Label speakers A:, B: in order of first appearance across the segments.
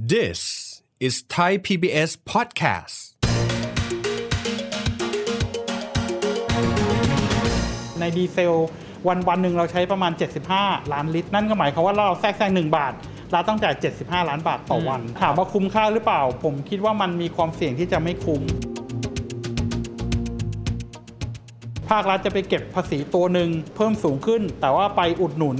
A: This is Thai PBS podcast.
B: ในดีเซล วันวันหนึ่งเราใช้ประมาณ 75 ล้านลิตร นั่นก็หมายความว่าเราแทรกแซง1บาท เราต้องจ่าย 75 ล้านบาทต่อวัน ถามว่าคุ้มค่าหรือเปล่า ผมคิดว่ามันมีความเสี่ยงที่จะไม่คุ้มภาครัฐจะไปเก็บภาษีตัวหนึ่งเพิ่มสูงขึ้น แต่ว่าไปอุดหนุน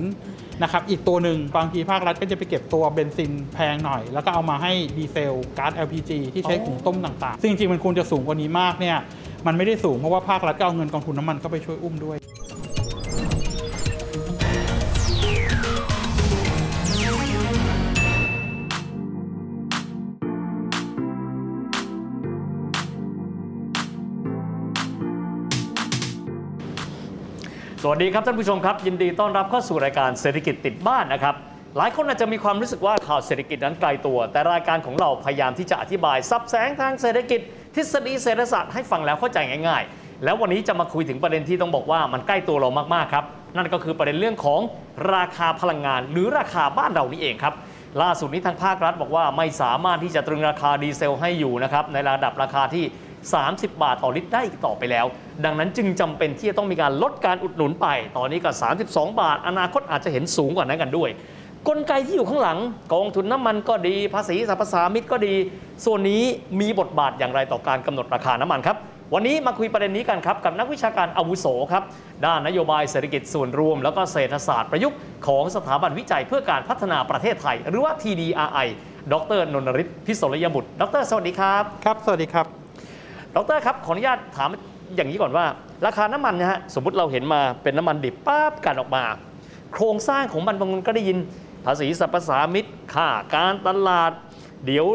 B: นะครับอีกตัวหนึ่งบางทีภาครัฐก็จะไปเก็บตัวเบนซินแพงหน่อย แล้วก็เอามาให้ดีเซลก๊าซ LPG ที่ใช้หุงต้มต่างๆ ซึ่งจริงๆมันควรจะสูงกว่านี้มากเนี่ยมันไม่ได้สูงเพราะว่าภาครัฐก็เอาเงินกองทุนน้ำมันก็ไปช่วยอุ้มด้วย
C: วัสดีครับท่านผู้ชมครับ ยินดีต้อนรับเข้าสู่รายการเศรษฐกิจติดบ้านนะครับ หลายคนอาจจะมีความรู้สึกว่าข่าวเศรษฐกิจนั้นไกลตัว แต่รายการของเราพยายามที่จะอธิบายซับแสงทางเศรษฐกิจ ทฤษฎีเศรษฐศาสตร์ให้ฟังแล้วเข้าใจง่าย ๆ แล้ววันนี้จะมาคุยถึงประเด็นที่ต้องบอกว่ามันใกล้ตัวเรามากๆครับนั่นก็คือประเด็นเรื่องของราคาพลังงาน หรือราคาบ้านเรานี่เองครับล่าสุดนี้ทางภาครัฐบอกว่าไม่สามารถที่จะตรึงราคาดีเซลให้อยู่นะครับในระดับราคาที่ 30 บาทต่อลิตรได้อีกต่อไปแล้ว ดังนั้นจึงจำเป็นที่จะต้องมีการลดการอุดหนุนไป ตอนนี้ก็32 บาท อนาคตอาจจะเห็นสูงกว่านั้นกันด้วย กลไกที่อยู่ข้างหลังกองทุนน้ำมันก็ดี ภาษีสรรพสามิตก็ดี ส่วนนี้มีบทบาทอย่างไรต่อการกำหนดราคาน้ำมันครับวันนี้มาคุยประเด็นนี้กันครับ กับนักวิชาการอาวุโสครับ ด้านนโยบายเศรษฐกิจส่วนรวม แล้วก็เศรษฐศาสตร์ประยุกต์ของสถาบันวิจัยเพื่อการพัฒนาประเทศไทย หรือว่า TDRI ดรนนทริศพิศรยบุตร ดร สวัสดีครับ
B: ครับ สวัสดีครับ
C: ดรครับ ขออนุญาตถามอย่างนี้ก่อนว่า ราคาน้ำมันนะฮะสมมติเราเห็นมาเป็นน้ำมันดิบปั๊บกันออกมา โครงสร้างของมันบางคนก็ได้ยินภาษีสรรพสามิตค่าการตลาด เดี๋ยว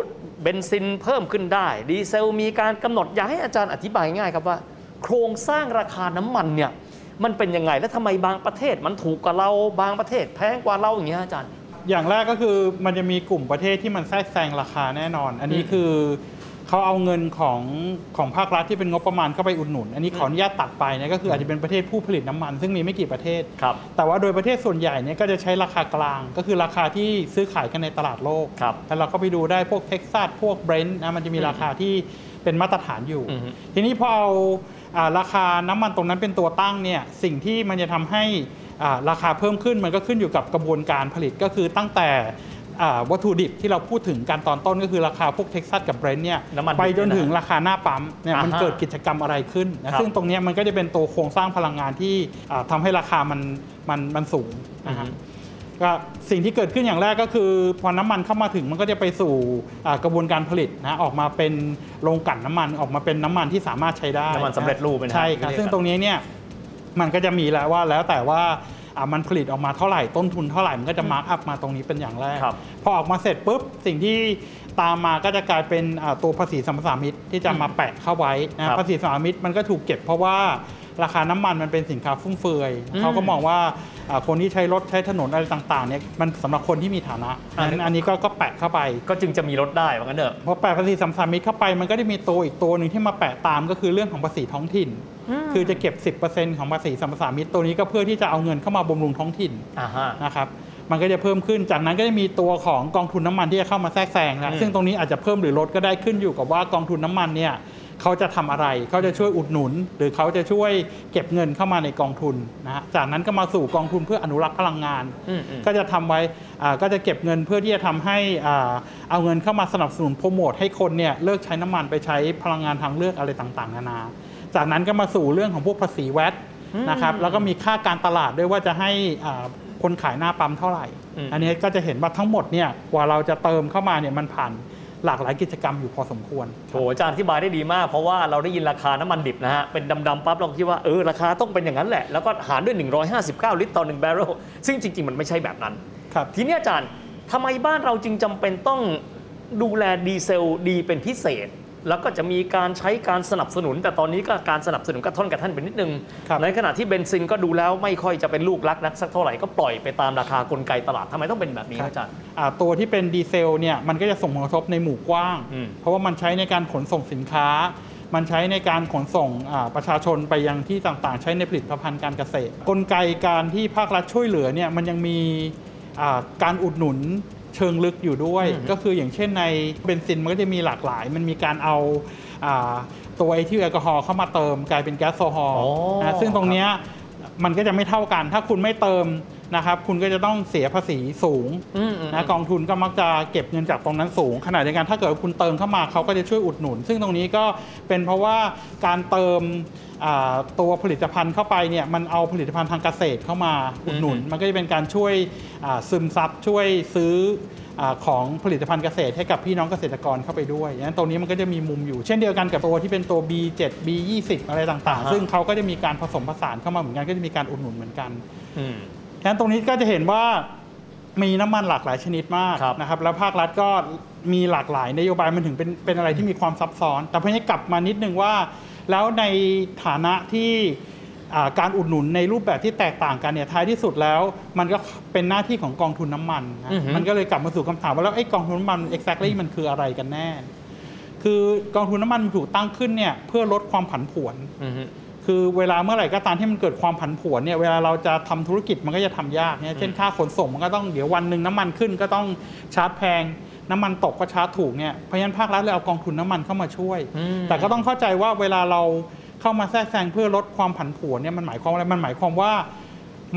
C: เบนซินเพิ่มขึ้นได้ ดีเซลมีการกำหนดอยากให้อาจารย์อธิบายง่ายครับว่า โครงสร้างราคาน้ำมันเนี่ยมันเป็นยังไงและทำไมบางประเทศมันถูกกว่าเราบางประเทศแพงกว่าเราอย่างเงี้ยอาจารย์
B: อย่างแรกก็คือมันจะมีกลุ่มประเทศที่มันแทรกแซงราคาแน่นอน อันนี้คือ เขาเอาเงินของของภาครัฐที่เป็นงบประมาณเข้าไปอุดหนุน อันนี้ขออนุญาตตัดไปนะก็คืออาจจะเป็นประเทศผู้ผลิตน้ำมัน ซึ่งมีไม่กี่ประเทศ
C: ครับ
B: แต่ว่าโดยประเทศส่วนใหญ่เนี่ยก็จะใช้ราคากลาง ก็คือราคาที่ซื้อขายกันในตลาดโลก
C: ครับ
B: แล้วเราก็ไปดูได้พวกเท็กซัสพวกเบรนท์นะมันจะมีราคาที่เป็นมาตรฐานอยู่
C: อือฮึ
B: ทีนี้พอเอาอ่าราคาน้ำมันตรงนั้นเป็นตัวตั้งเนี่ยสิ่งที่มันจะทำให้อ่าราคาเพิ่มขึ้นมันก็ขึ้นอยู่กับกระบวนการผลิตก็คือตั้งแต่อ่า วัตถุดิบที่เราพูดถึงการตอนต้นก็คือราคาพวกเท็กซัสกับเบรนท์เนี่ย
C: น้ำมันดิบ
B: ไปจน
C: เนี่ยนะ
B: ถึงราคาหน้าปั๊มเนี่ยมัน
C: อ่าฮะ
B: เกิดกิจกรรมอะไรขึ้นนะครับซึ่งตรงเนี้ยมันก็จะเป็นตัวโครงสร้างพลังงานที่อ่าทำให้ราคามันมันมันสูงนะครับ
C: อื
B: บ
C: อฮึ
B: ก็สิ่งที่เกิดขึ้นอย่างแรกก็คือ พอน้ำมันเข้ามาถึงมันก็จะไปสู่อ่ากระบวนการผลิตนะออกมาเป็นโรงกลั่นน้ำมันออกมาเป็นน้ำมันที่สามารถใช้ได้
C: น้ำมันสำเร็จรูปเป็น
B: ใช่ครับซึ่งตรงนี้เนี่ยมันก็จะมีแล้วว่าแล้วแต่ว่าอ่า มันผลิตออกมาเท่าไหร่ต้นทุนเท่าไหร่มันก็จะ mark up มาตรงนี้เป็นอย่างแรก
C: ครับ
B: พอออกมาเสร็จปุ๊บสิ่งที่ตามมาก็จะกลายเป็นอ่าตัวภาษีสัมปทานมิตรที่จะมาแปะเข้าไว้นะภาษีสัมปทานมิตรมันก็ถูกเก็บเพราะว่าราคาน้ำมันมันเป็นสินค้าฟุ่มเฟือย
C: อืม
B: เขาก็มองว่าอ่าคนที่ใช้รถใช้ถนนอะไรต่างๆเนี่ยมันสำหรับคนที่มีฐานะ
C: อ่า
B: อันอันนี้ก็ก็แปะเข้าไป
C: ก็จึงจะมีลดได้ว่างั้นเถอะ
B: พอแปะภาษีสัมปทานมิตรเข้าไปมันก็จะมีตัวอีกตัวหนึ่งที่มาแปะตามก็คือเรื่องของภาษีท้องถิ่น คือจะเก็บ 10%ของภาษีสัมปทานมิตรตัวนี้ก็เพื่อที่จะเอาเงินเข้ามาบำรุงท้องถิ่น
C: อ่าฮะ
B: นะครับมันก็จะเพิ่มขึ้น จากนั้นก็จะมีตัวของกองทุนน้ำมันที่จะเข้ามาแทรกแซง
C: อื
B: นะ
C: ม
B: ซึ่งตรงนี้อาจจะเพิ่มหรือลดก็ได้ขึ้นอยู่กับว่ากองทุนน้ำมันเนี่ยเขาจะทำอะไร เขาจะช่วยอุดหนุน หรือเขาจะช่วยเก็บเงินเข้ามาในกองทุนนะฮะ จากนั้นก็มาสู่กองทุนเพื่ออนุรักษ์พลังงาน
C: อืมอืม
B: ก็จะทำไว้อ่าก็จะเก็บเงินเพื่อที่จะทำให้อ่าเอาเงินเข้ามาสนับสนุนโปรโมทให้คนเนี่ยเลิกใช้น้ำมันไปใช้พลังงานทางเลือกอะไรต่างๆ นานา จากนั้นก็มาสู่เรื่องของพวกภาษีแวดนะครับแล้วก็มีค่าการตลาดด้วยว่าจะให้อ่าคนขายหน้าปั๊มเท่าไหร่
C: อืม
B: อันนี้ก็จะเห็นว่าทั้งหมดเนี่ยกว่าเราจะเติมเข้ามาเนี่ยมันผ่านหลากหลายกิจกรรมอยู่พอสมควร
C: โหอาจารย์อธิบายได้ดีมาก เพราะว่าเราได้ยินราคาน้ำมันดิบนะฮะ เป็นดำๆปั๊บเราก็คิดว่าเออราคาต้องเป็นอย่างนั้นแหละ แล้วก็หารด้วย 159 ลิตรต่อ1บาร์เรลซึ่งจริง ๆ มันไม่ใช่แบบนั้น
B: ครับ
C: ทีนี้อาจารย์ทำไมบ้านเราจึงจำเป็นต้องดูแลดีเซลดีเป็นพิเศษ แล้วก็จะมีการใช้การสนับสนุน แต่ตอนนี้ก็การสนับสนุนกระท่อนกระแท่นไปนิดนึง
B: ครับ
C: ในขณะที่เบนซินก็ดูแล้วไม่ค่อยจะเป็นลูกรักนักสักเท่าไหร่ก็ปล่อยไปตามราคากลไกตลาดทำไมต้องเป็นแบบนี้ครับอาจารย์
B: อ่าตัวที่เป็นดีเซลเนี่ยมันก็จะส่งผลกระทบในหมู่กว้าง
C: อืม
B: เพราะว่ามันใช้ในการขนส่งสินค้า มันใช้ในการขนส่งอ่าประชาชนไปยังที่ต่างๆ ใช้ในผลิตภัณฑ์การเกษตร กลไกการที่ภาครัฐช่วยเหลือเนี่ยมันยังมีอ่าการอุดหนุน เชิงลึกอยู่ด้วย
C: อืม
B: ก็คืออย่างเช่นในเบนซินมันก็จะมีหลากหลาย มันมีการเอาอาตัวไอทิลแอลกอฮอล์เข้ามาเติมกลายเป็นแก๊สโซฮอล์
C: อ๋อ
B: นะซึ่งตรงเนี้ยมันก็จะไม่เท่ากัน ถ้าคุณไม่เติมนะครับคุณก็จะต้องเสียภาษีสูง
C: อืมอืม
B: นะกองทุนก็มักจะเก็บเงินจากตรงนั้นสูง ขณะเดียวกันถ้าเกิดว่าคุณเติมเข้ามาเขาก็จะช่วยอุดหนุน ซึ่งตรงนี้ก็เป็นเพราะว่าการเติมอ่า ตัวผลิตภัณฑ์เข้าไปเนี่ยมันเอาผลิตภัณฑ์ทางเกษตรเข้ามาอุดหนุน
C: อืม
B: มันก็จะเป็นการช่วยอ่าซึมซับช่วยซื้ออาของผลิตภัณฑ์เกษตรให้กับพี่น้องเกษตรกรเข้าไปด้วยดังนั้นตรงนี้มันก็จะมีมุมอยู่ เช่นเดียวกันกับตัวที่เป็นตัว B7 B20 อะไรต่างๆ ซึ่งเขาก็จะมีการผสมผสานเข้ามาเหมือนกันก็จะมีการอุดหนุนเหมือนกัน
C: อืม
B: ฉะนั้นตรงนี้ก็จะเห็นว่ามีน้ำมันหลากหลายชนิดมาก
C: ครับ
B: นะครับแล้วภาครัฐก็มีหลากหลายนโยบายมันถึงเป็นเป็นอะไรที่มีความซับซ้อน แต่เพื่อให้กลับมานิดนึงว่า แล้วในฐานะที่อ่าการอุดหนุนในรูปแบบที่แตกต่างกันเนี่ยท้ายที่สุดแล้ว มันก็เป็นหน้าที่ของกองทุนน้ำมันนะ
C: อือฮึ
B: มันก็เลยกลับมาสู่คำถามว่าแล้วไอ้กองทุนน้ำมัน exactly มันคืออะไรกันแน่ คือกองทุนน้ำมันมันถูกตั้งขึ้นเนี่ยเพื่อลดความผันผวน
C: อืม
B: คือเวลาเมื่อไหร่ก็ตามที่มันเกิดความผันผวนเนี่ยเวลาเราจะทำธุรกิจมันก็จะทำยากเนี่ยเช่นค่าขนส่งมันก็ต้องเดี๋ยววันหนึ่งน้ำมันขึ้นก็ต้องชาร์จแพง น้ำมันตกก็ชาร์จถูกเนี่ยเพราะฉะนั้นภาครัฐเลยเอากองทุนน้ำมันเข้ามาช่วย
C: อืม
B: แต่ก็ต้องเข้าใจว่าเวลาเราเข้ามาแทรกแซงเพื่อลดความผันผวนเนี่ยมันหมายความว่าอะไรมันหมายความว่า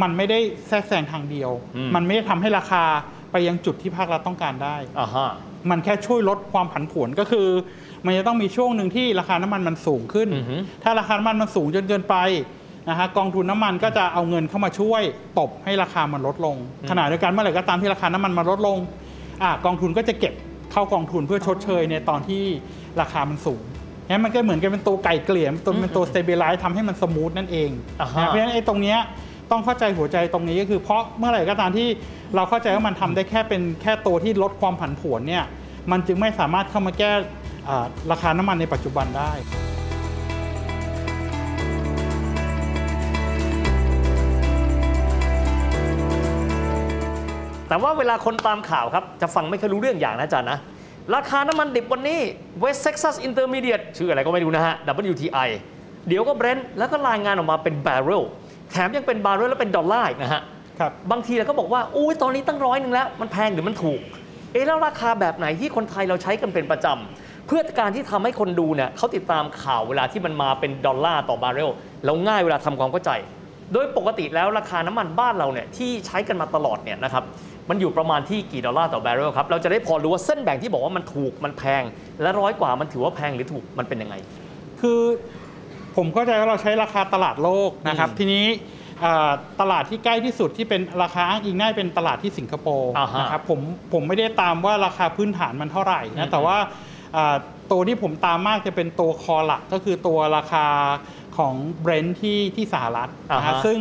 B: มันไม่ได้แทรกแซงทางเดียว
C: อืม
B: มันไม่ได้ทำให้ราคาไปยังจุดที่ภาครัฐต้องการได้
C: อ่าฮะ
B: มันแค่ช่วยลดความผันผวนก็คือ มันจะต้องมีช่วงหนึ่งที่ราคาน้ำมันมันสูงขึ้น
C: อือฮึ
B: ถ้าราคาน้ำมันมันสูงจนเกินไปนะฮะกองทุนน้ำมันก็จะเอาเงินเข้ามาช่วยตบให้ราคามันลดลง ขณะเดียวกันเมื่อไหร่ก็ตามที่ราคาน้ำมันมันลดลง อะกองทุนก็จะเก็บเข้ากองทุนเพื่อชดเชยในตอนที่ราคามันสูงงั้นมันก็เหมือนกันเป็นตัวไก่เกลี่ยตัวเป็นตัว stabilize ทำให้มันสมูทนั่นเอง
C: อ่าฮะ
B: นะเพราะฉะนั้นไอ้ตรงเนี้ยต้องเข้าใจหัวใจตรงนี้ก็คือ เพราะเมื่อไหร่ก็ตามที่เราเข้าใจว่ามันทำได้แค่เป็นแค่ตัวที่ลดความผันผวนเนี่ยมันจึงไม่สามารถเข้ามาแก้อ่าราคาน้ำมันในปัจจุบันได้
C: แต่ว่าเวลาคนตามข่าวครับ จะฟังไม่ค่อยรู้เรื่องอย่างนะอาจารย์นะ ราคาน้ำมันดิบวันนี้ West Texas Intermediate ชื่ออะไรก็ไม่รู้นะฮะ WTI เดี๋ยวก็ Brent แล้วก็รายงานออกมาเป็น barrel แถมยังเป็น barrel แล้วเป็นดอลลาร์อีกนะฮะ
B: ครับ
C: บางทีเราก็บอกว่าอุ้ยตอนนี้ตั้งร้อยหนึ่งแล้ว มันแพงหรือมันถูก เอ๊ะแล้วราคาแบบไหนที่คนไทยเราใช้กันเป็นประจำเพื่อการที่ทำให้คนดูเนี่ยเขาติดตามข่าวเวลาที่มันมาเป็นดอลลาร์ต่อบาร์เรลแล้วง่ายเวลาทำความเข้าใจ โดยปกติแล้วราคาน้ำมันบ้านเราเนี่ยที่ใช้กันมาตลอดเนี่ยนะครับ มันอยู่ประมาณที่กี่ดอลลาร์ต่อบาร์เรลครับ เราจะได้พอรู้ว่าเส้นแบ่งที่บอกว่ามันถูกมันแพง และร้อยกว่ามันถือว่าแพงหรือถูกมันเป็นยังไง
B: คือผมเข้าใจว่าเราใช้ราคาตลาดโลกนะครับ
C: อืม
B: ทีนี้อ่าตลาดที่ใกล้ที่สุดที่เป็นราคาอ้างอิงได้เป็นตลาดที่สิงคโปร์
C: อ่าฮะ
B: นะครับผมผมไม่ได้ตามว่าราคาพื้นฐานมันเท่าไหร่
C: อื
B: นะ
C: ม
B: แต่ว่าอ่าตัวที่ผมตามมากจะเป็นตัวคอหลักก็คือตัวราคาของเบรนท์ที่ที่สหรัฐนะฮะ
C: อ่าฮะ
B: ซึ่ง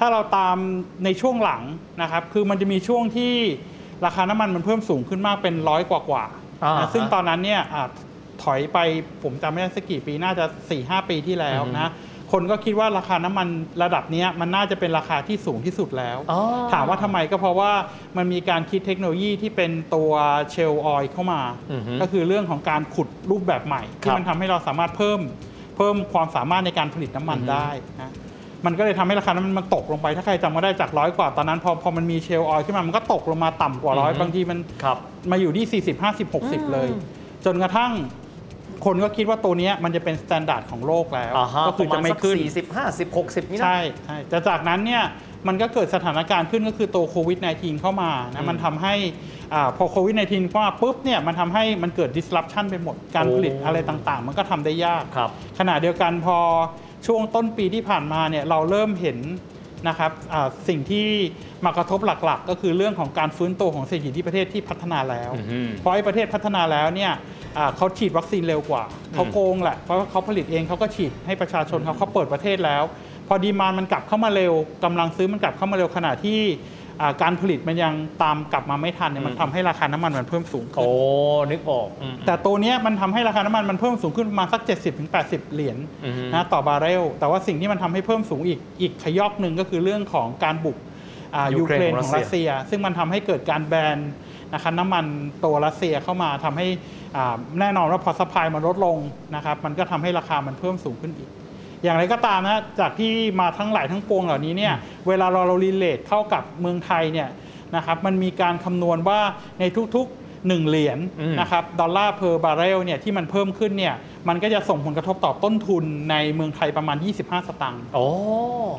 B: ถ้าเราตามในช่วงหลังนะครับ คือมันจะมีช่วงที่ราคาน้ำมันมันเพิ่มสูงขึ้นมากเป็นร้อยกว่ากว่าๆ
C: อ่า
B: นะ
C: ฮะ
B: ซึ่งตอนนั้นเนี่ยอ่าถอยไปผมจำไม่ได้สักกี่ปีน่าจะ4ี่หปีที่แล้ว
C: อือฮึ
B: นะ คนก็คิดว่าราคาน้ำมันระดับเนี้ยมันน่าจะเป็นราคาที่สูงที่สุดแล้ว
C: อ๋อ
B: ถามว่าทำไมก็เพราะว่ามันมีการคิดเทคโนโลยีที่เป็นตัวเชลออยเข้ามา
C: อือฮึ
B: ก็คือเรื่องของการขุดรูปแบบใหม่ ที่
C: ครับ
B: มันทำให้เราสามารถเพิ่มเพิ่มความสามารถในการผลิตน้ำมัน
C: อือฮึ
B: ได้นะ มันก็เลยทำให้ราคาน้ำมันมันตกลงไป ถ้าใครจำก็ได้จากร้อยกว่าตอนนั้นพอพอมันมี shale oil ขึ้นมามันก็ตกลงมาต่ำกว่าร้อยบางทีมัน
C: ครับ
B: มาอยู่ที่ 40 50
C: อืม
B: 60 เลย จนกระทั่งคนก็คิดว่าตัวเนี้ยมันจะเป็น standard ของโลกแล้ว
C: อ่าฮะ
B: ก็คือจะไม่ขึ้น
C: สี่สิบห้าสิบหกสิบนี่นะ
B: ใช่ใช่แต่จากนั้นเนี่ยมันก็เกิดสถานการณ์ขึ้นก็คือตัวโควิด -19 เข้ามา
C: อืม
B: นะ
C: มั
B: นทำให้อาพอโควิด -19 เข้ามาปุ๊บเนี่ยมันทำให้มันเกิด disruption ไปหมดการ
C: โอ้
B: ผลิตอะไรต่างๆ มันก็ทำได้ยาก
C: ครับ
B: ขณะเดียวกันพอ ช่วงต้นปีที่ผ่านมาเนี่ยเราเริ่มเห็นนะครับอ่าสิ่งที่มากระทบหลักๆ ก็คือเรื่องของการฟื้นตัวของเศรษฐกิจที่ประเทศที่พัฒนาแล้ว
C: อือฮึ
B: เพราะไอ้ประเทศพัฒนาแล้วเนี่ยอ่าเขาฉีดวัคซีนเร็วกว่า เขาโกงแหละเพราะว่าเขาผลิตเองเขาก็ฉีดให้ประชาชนเขาเขาเปิดประเทศแล้ว พอดีมานมันกลับเข้ามาเร็วกำลังซื้อมันกลับเข้ามาเร็วขณะที่อ่า การผลิตมันยังตามกลับมาไม่ทันเนี่ยมัน
C: อืม
B: ทำให้ราคาน้ำมันมันเพิ่มสูงขึ้น
C: โอ้ นึกออกอืม
B: แต่ตัวเนี้ยมันทำให้ราคาน้ำมันมันเพิ่มสูงขึ้นประมาณสัก 70-80 เหรียญ
C: อือฮึ
B: นะต่อบาร์เรล แต่ว่าสิ่งที่มันทำให้เพิ่มสูงอีกอีกขยักหนึ่งก็คือเรื่องของการบุกอ่า
C: ยู
B: ยู
C: เค
B: เค
C: ร
B: ร
C: น
B: น
C: ข
B: ข
C: อ
B: องง
C: รั
B: รั
C: ส
B: ส
C: เซี
B: เซี
C: ย
B: ยซึ่งมันทำให้เกิดการแบนนะคะน้ำมันตัวรัสเซียเข้ามาทำให้อ่าแน่นอนว่าพอ supply มันลดลงนะครับมันก็ทำให้ราคามันเพิ่มสูงขึ้นอีก อย่างไรก็ตามนะจากที่มาทั้งหลายทั้งปวงเหล่านี้เนี่ยเวลาเราเรา relate เข้ากับเมืองไทยเนี่ยนะครับมันมีการคำนวณว่าในทุกๆ1 เหรียญ
C: อืม
B: นะครับดอลลาร์ per barrel เนี่ยที่มันเพิ่มขึ้นเนี่ยมันก็จะส่งผลกระทบต่อต้นทุนในเมืองไทยประมาณ 25 สตางค์
C: โอ้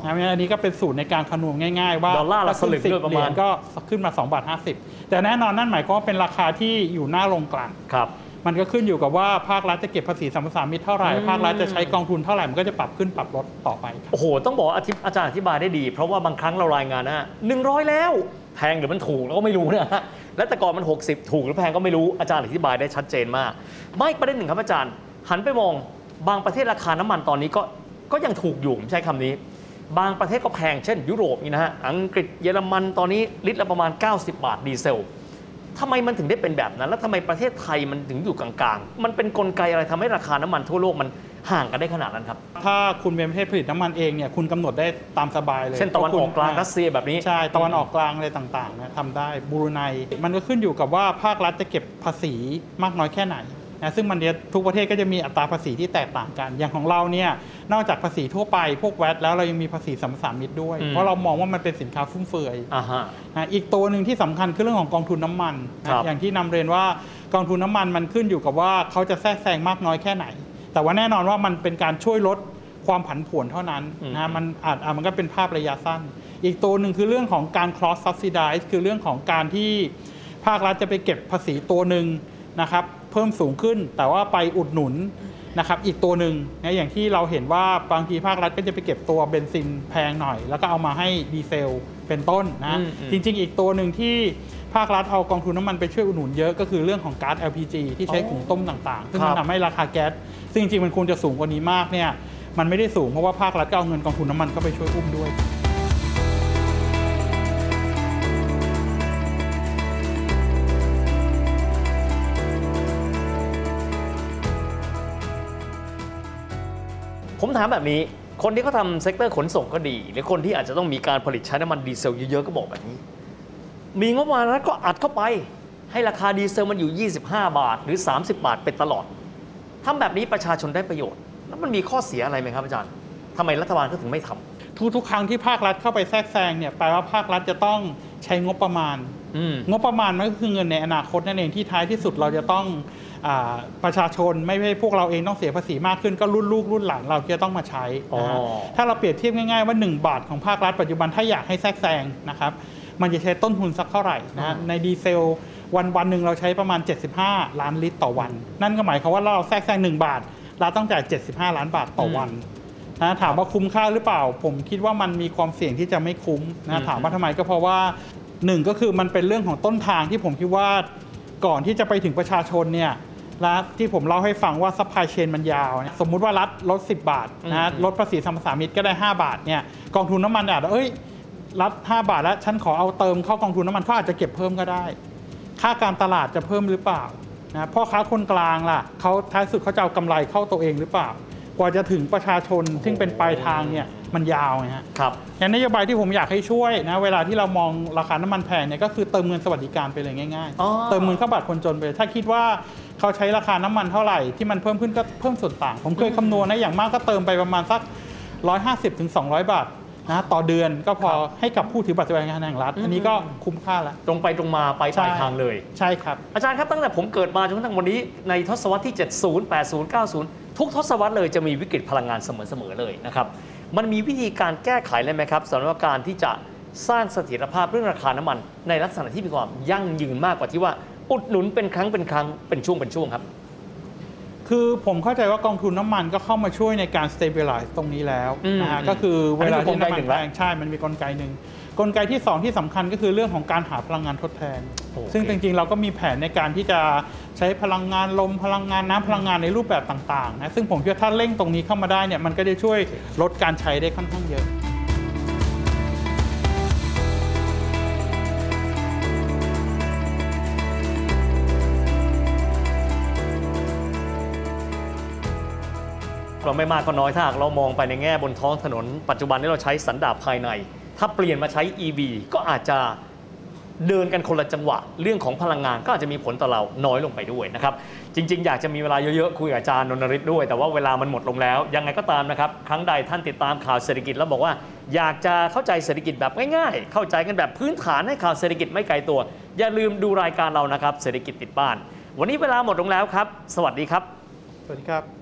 B: นะเพราะฉะนั้นอันนี้ก็เป็นสูตรในการคำนวณง่ายๆ ว่า
C: ดอลลาร์ละ
B: ถ้ขึ้น
C: สลึง
B: 10
C: ด้วยประมาณ
B: เหยญก็ขึ้นมา2บาท50 แต่แน่นอนนั่นหมายความว่าเป็นราคาที่อยู่หน้าลงกลั่น
C: ครับ
B: มันก็ขึ้นอยู่กับว่าภาครัฐจะเก็บภาษีสัมปทานมิตรเท่าไหร่
C: อืม
B: ภาครัฐจะใช้กองทุนเท่าไหร่มันก็จะปรับขึ้นปรับลดต่อไปครับ
C: โอ้โห ต้องบอกว่าอาทิอาจารย์อธิบายได้ดี เพราะว่าบางครั้งเรารายงานนะหนึ่งร้อยแล้วแพงหรือมันถูกเราก็ไม่รู้นะฮะและแต่ก่อนมัน 60 ถูกหรือแพงก็ไม่รู้อาจารย์อธิบายได้ชัดเจนมาก ไม่ประเด็นหนึ่งครับอาจารย์ หันไปมองบางประเทศราคาน้ำมันตอนนี้ก็ก็ยังถูกอยู่ผมใช้คำนี้ บางประเทศก็แพงเช่น ยุโรปนี่นะฮะอังกฤษเยอรมันตอนนี้ลิตรละประมาณ 90 บาทดีเซล ทำไมมันถึงได้เป็นแบบนั้น แล้วทำไมประเทศไทยมันถึงอยู่กลางๆ มันเป็นกลไกอะไรทำให้ราคาน้ำมันทั่วโลกมันห่างกันได้ขนาดนั้นครับ
B: ถ้าคุณเป็นประเทศผลิตน้ำมันเองเนี่ยคุณกำหนดได้ตามสบายเลย
C: เช่นตะวันออกกลางรัสเซียแบบนี้
B: ใช่ ตะวันออกกลางอะไรต่างๆนะทำได้บรูไนมันก็ขึ้นอยู่กับว่าภาครัฐจะเก็บภาษีมากน้อยแค่ไหน นะซึ่งมันเนี่ยทุกประเทศก็จะมีอัตราภาษีที่แตกต่างกัน อย่างของเราเนี่ยนอกจากภาษีทั่วไปพวกแวตแล้วเรายังมีภาษีสัมปทานมิตรด้วย
C: อืม
B: เพราะเรามองว่ามันเป็นสินค้าฟุ่มเฟือย
C: อ่าฮะ
B: นะอีกตัวหนึ่งที่สำคัญคือเรื่องของกองทุนน้ำมัน
C: ครั
B: นะ
C: บ
B: อย่างที่นำเรียนว่ากองทุนน้ำมันมันขึ้นอยู่กับว่าเขาจะแทรกแซงมากน้อยแค่ไหน แต่ว่าแน่นอนว่ามันเป็นการช่วยลดความผันผวนเท่านั้น
C: อืม
B: นะมันอาจอะมันก็เป็นภาพระยะสั้น อีกตัวหนึ่งคือเรื่องของการ cross subsidize คือเรื่องของการที่ภาครัฐจะไปเก็บภาษีตัวหนึ่งนะครับ เพิ่มสูงขึ้น แต่ว่าไปอุดหนุนนะครับอีกตัวหนึ่งนะอย่างที่เราเห็นว่าบางทีภาครัฐก็จะไปเก็บตัวเบนซินแพงหน่อย แล้วก็เอามาให้ดีเซลเป็นต้นนะ
C: อืมอืม
B: จริง ๆ อีกตัวหนึ่งที่ภาครัฐเอากองทุนน้ำมันไปช่วยอุดหนุนเยอะก็คือเรื่องของก๊าซ LPG ที่ใช้
C: อ๋อ
B: หุงต้มต่างๆ ซึ่ง
C: ครั
B: มั
C: บ
B: นทำให้ราคาแก๊สซึ่งจริงๆมันควรจะสูงกว่านี้มากเนี่ยมันไม่ได้สูงเพราะว่าภาครัฐก็เอาเงินกองทุนน้ำมันเข้าไปช่วยอุ้มด้วย
C: ถามแบบนี้ คนที่เขาทำ sector ขนส่งก็ดี หรือคนที่อาจจะต้องมีการผลิตใช้น้ำมันดีเซลเยอะๆ ก็บอกแบบนี้ มีงบประมาณแล้วก็อัดเข้าไป ให้ราคาดีเซลมันอยู่ 25 บาทหรือ 30 บาทเป็นตลอดทำแบบนี้ประชาชนได้ประโยชน์ แล้วมันมีข้อเสียอะไรไหมครับอาจารย์ทำไมรัฐบาลก็ถึงไม่ทำ
B: ทุกๆครั้งที่ภาครัฐเข้าไปแทรกแซงเนี่ยแปลว่าภาครัฐจะต้องใช้งบประมาณ
C: อืม
B: งบประมาณมันก็คือเงินในอนาคตนั่นเองที่ท้ายที่สุดเราจะต้องอา ประชาชนไม่ใช่พวกเราเองต้องเสียภาษีมากขึ้นก็รุ่นลูกรุ่นหลานเราจะต้องมาใช้นะฮะ
C: อ๋อ
B: ถ้าเราเปรียบเทียบง่ายๆว่า 1 บาทของภาครัฐปัจจุบันถ้าอยากให้แทรกแซงนะครับมันจะใช้ต้นทุนสักเท่าไหร่นะฮะในดีเซลวันวันหนึ่งเราใช้ประมาณ 75 ล้านลิตรต่อวัน นั่นก็หมายความว่าเราแทรกแซง1บาท เราต้องจ่าย 75 ล้านบาทต่อวันนะถามว่าคุ้มค่าหรือเปล่า ผมคิดว่ามันมีความเสี่ยงที่จะไม่คุ้ม
C: อื
B: นะถามว่าทำไมก็เพราะว่าหนึ่งก็คือมันเป็นเรื่องของต้นทางที่ผมคิดว่าก่อนที่จะไปถึงประชาชนเนี่ย และที่ผมเล่าให้ฟังว่า supply chain มันยาวเนี่ยสมมุติว่ารัฐลด 10 บาทนะลดภาษีสัมปทานมิตรก็ได้ 5 บาทเนี่ยกองทุนน้ำมันอาจจะเอ้ยรัฐ5บาทแล้วฉันขอเอาเติมเข้ากองทุนน้ำมันเขาอาจจะเก็บเพิ่มก็ได้ ค่าการตลาดจะเพิ่มหรือเปล่านะพ่อค้าคนกลางล่ะเขาท้ายสุดเขาจะเอากำไรเข้าตัวเองหรือเปล่า กว่าจะถึงประชาชนซึ่งเป็นปลายทางเนี่ยมันยาวไงฮะ
C: ครับ
B: งั้นนโยบายที่ผมอยากให้ช่วยนะเวลาที่เรามองราคาน้ำมันแพงเนี่ยก็คือเติมเงินสวัสดิการไปเลยง่าย
C: อ๋อ
B: ๆเติมเงินเข้าบัตรคนจนไปเลยถ้าคิดว่า เขาใช้ราคาน้ำมันเท่าไหร่ที่มันเพิ่มขึ้นก็เพิ่มส่วนต่าง ผมเคยคำนวณนะอย่างมากก็เติมไปประมาณสัก 150ถึง200 บาทนะต่อเดือนก็พอให้กับผู้ถือบัตรสวัสดิการแห่งรัฐ อันนี้ก็คุ้มค่าแล้ว
C: ตรงไปตรงมาไปปลายทางเลย
B: ใช่ครับ
C: อาจารย์ครับตั้งแต่ผมเกิดมาจนกระทั่งวันนี้ในทศวรรษที่ 70 80 90 ทุกทศวรรษเลยจะมีวิกฤตพลังงานเสมอๆเลยนะครับมันมีวิธีการแก้ไขเลยไหมครับสำหรับการที่จะสร้างเสถียรภาพเรื่องราคาน้ำมัน ในลักษณะที่มีความยั่งยืนมากกว่าที่ว่า อุดหนุนเป็นครั้งเป็นครั้งเป็นช่วงเป็นช่วงครับ
B: คือผมเข้าใจว่ากองทุนน้ำมันก็เข้ามาช่วยในการ stabilize ตรงนี้แล้ว
C: อืม
B: นะฮะ
C: อืม
B: ก็คือเวลาที่น้ำ
C: อันนี้คือกลไกหนึ่
B: มัน
C: ง
B: แพ
C: ละ
B: งใช่มันมีกลไกหนึ่งกลไกที่สองที่สำคัญก็คือเรื่องของการหาพลังงานทดแทน
C: โอเค
B: ซึ่งจริงๆ เราก็มีแผนในการที่จะใช้พลังงานลมพลังงานน้ำพลังงานในรูปแบบต่างๆนะซึ่งผมคิดว่าถ้าเร่งตรงนี้เข้ามาได้เนี่ยมันก็จะช่วยลดการใช้ได้ค่อนข้างเยอะ
C: เราไม่มากก็น้อยถ้าหากเรามองไปในแง่บนท้องถนน ปัจจุบันนี้เราใช้สันดาปภายใน ถ้าเปลี่ยนมาใช้ EV ก็อาจจะเดินกันคนละจังหวะ เรื่องของพลังงานก็อาจจะมีผลต่อเราน้อยลงไปด้วยนะครับจริง ๆ อยากจะมีเวลาเยอะ ๆ คุยกับอาจารย์นนทริศด้วย แต่ว่าเวลามันหมดลงแล้ว ยังไงก็ตามนะครับ ครั้งใดท่านติดตามข่าวเศรษฐกิจแล้วบอกว่า อยากจะเข้าใจเศรษฐกิจแบบง่ายๆ เข้าใจกันแบบพื้นฐานให้ข่าวเศรษฐกิจไม่ไกลตัว อย่าลืมดูรายการเรานะครับเศรษฐกิจติดบ้าน วันนี้เวลาหมดลงแล้วครับ สวัสดีครับ
B: สวัสดีครับ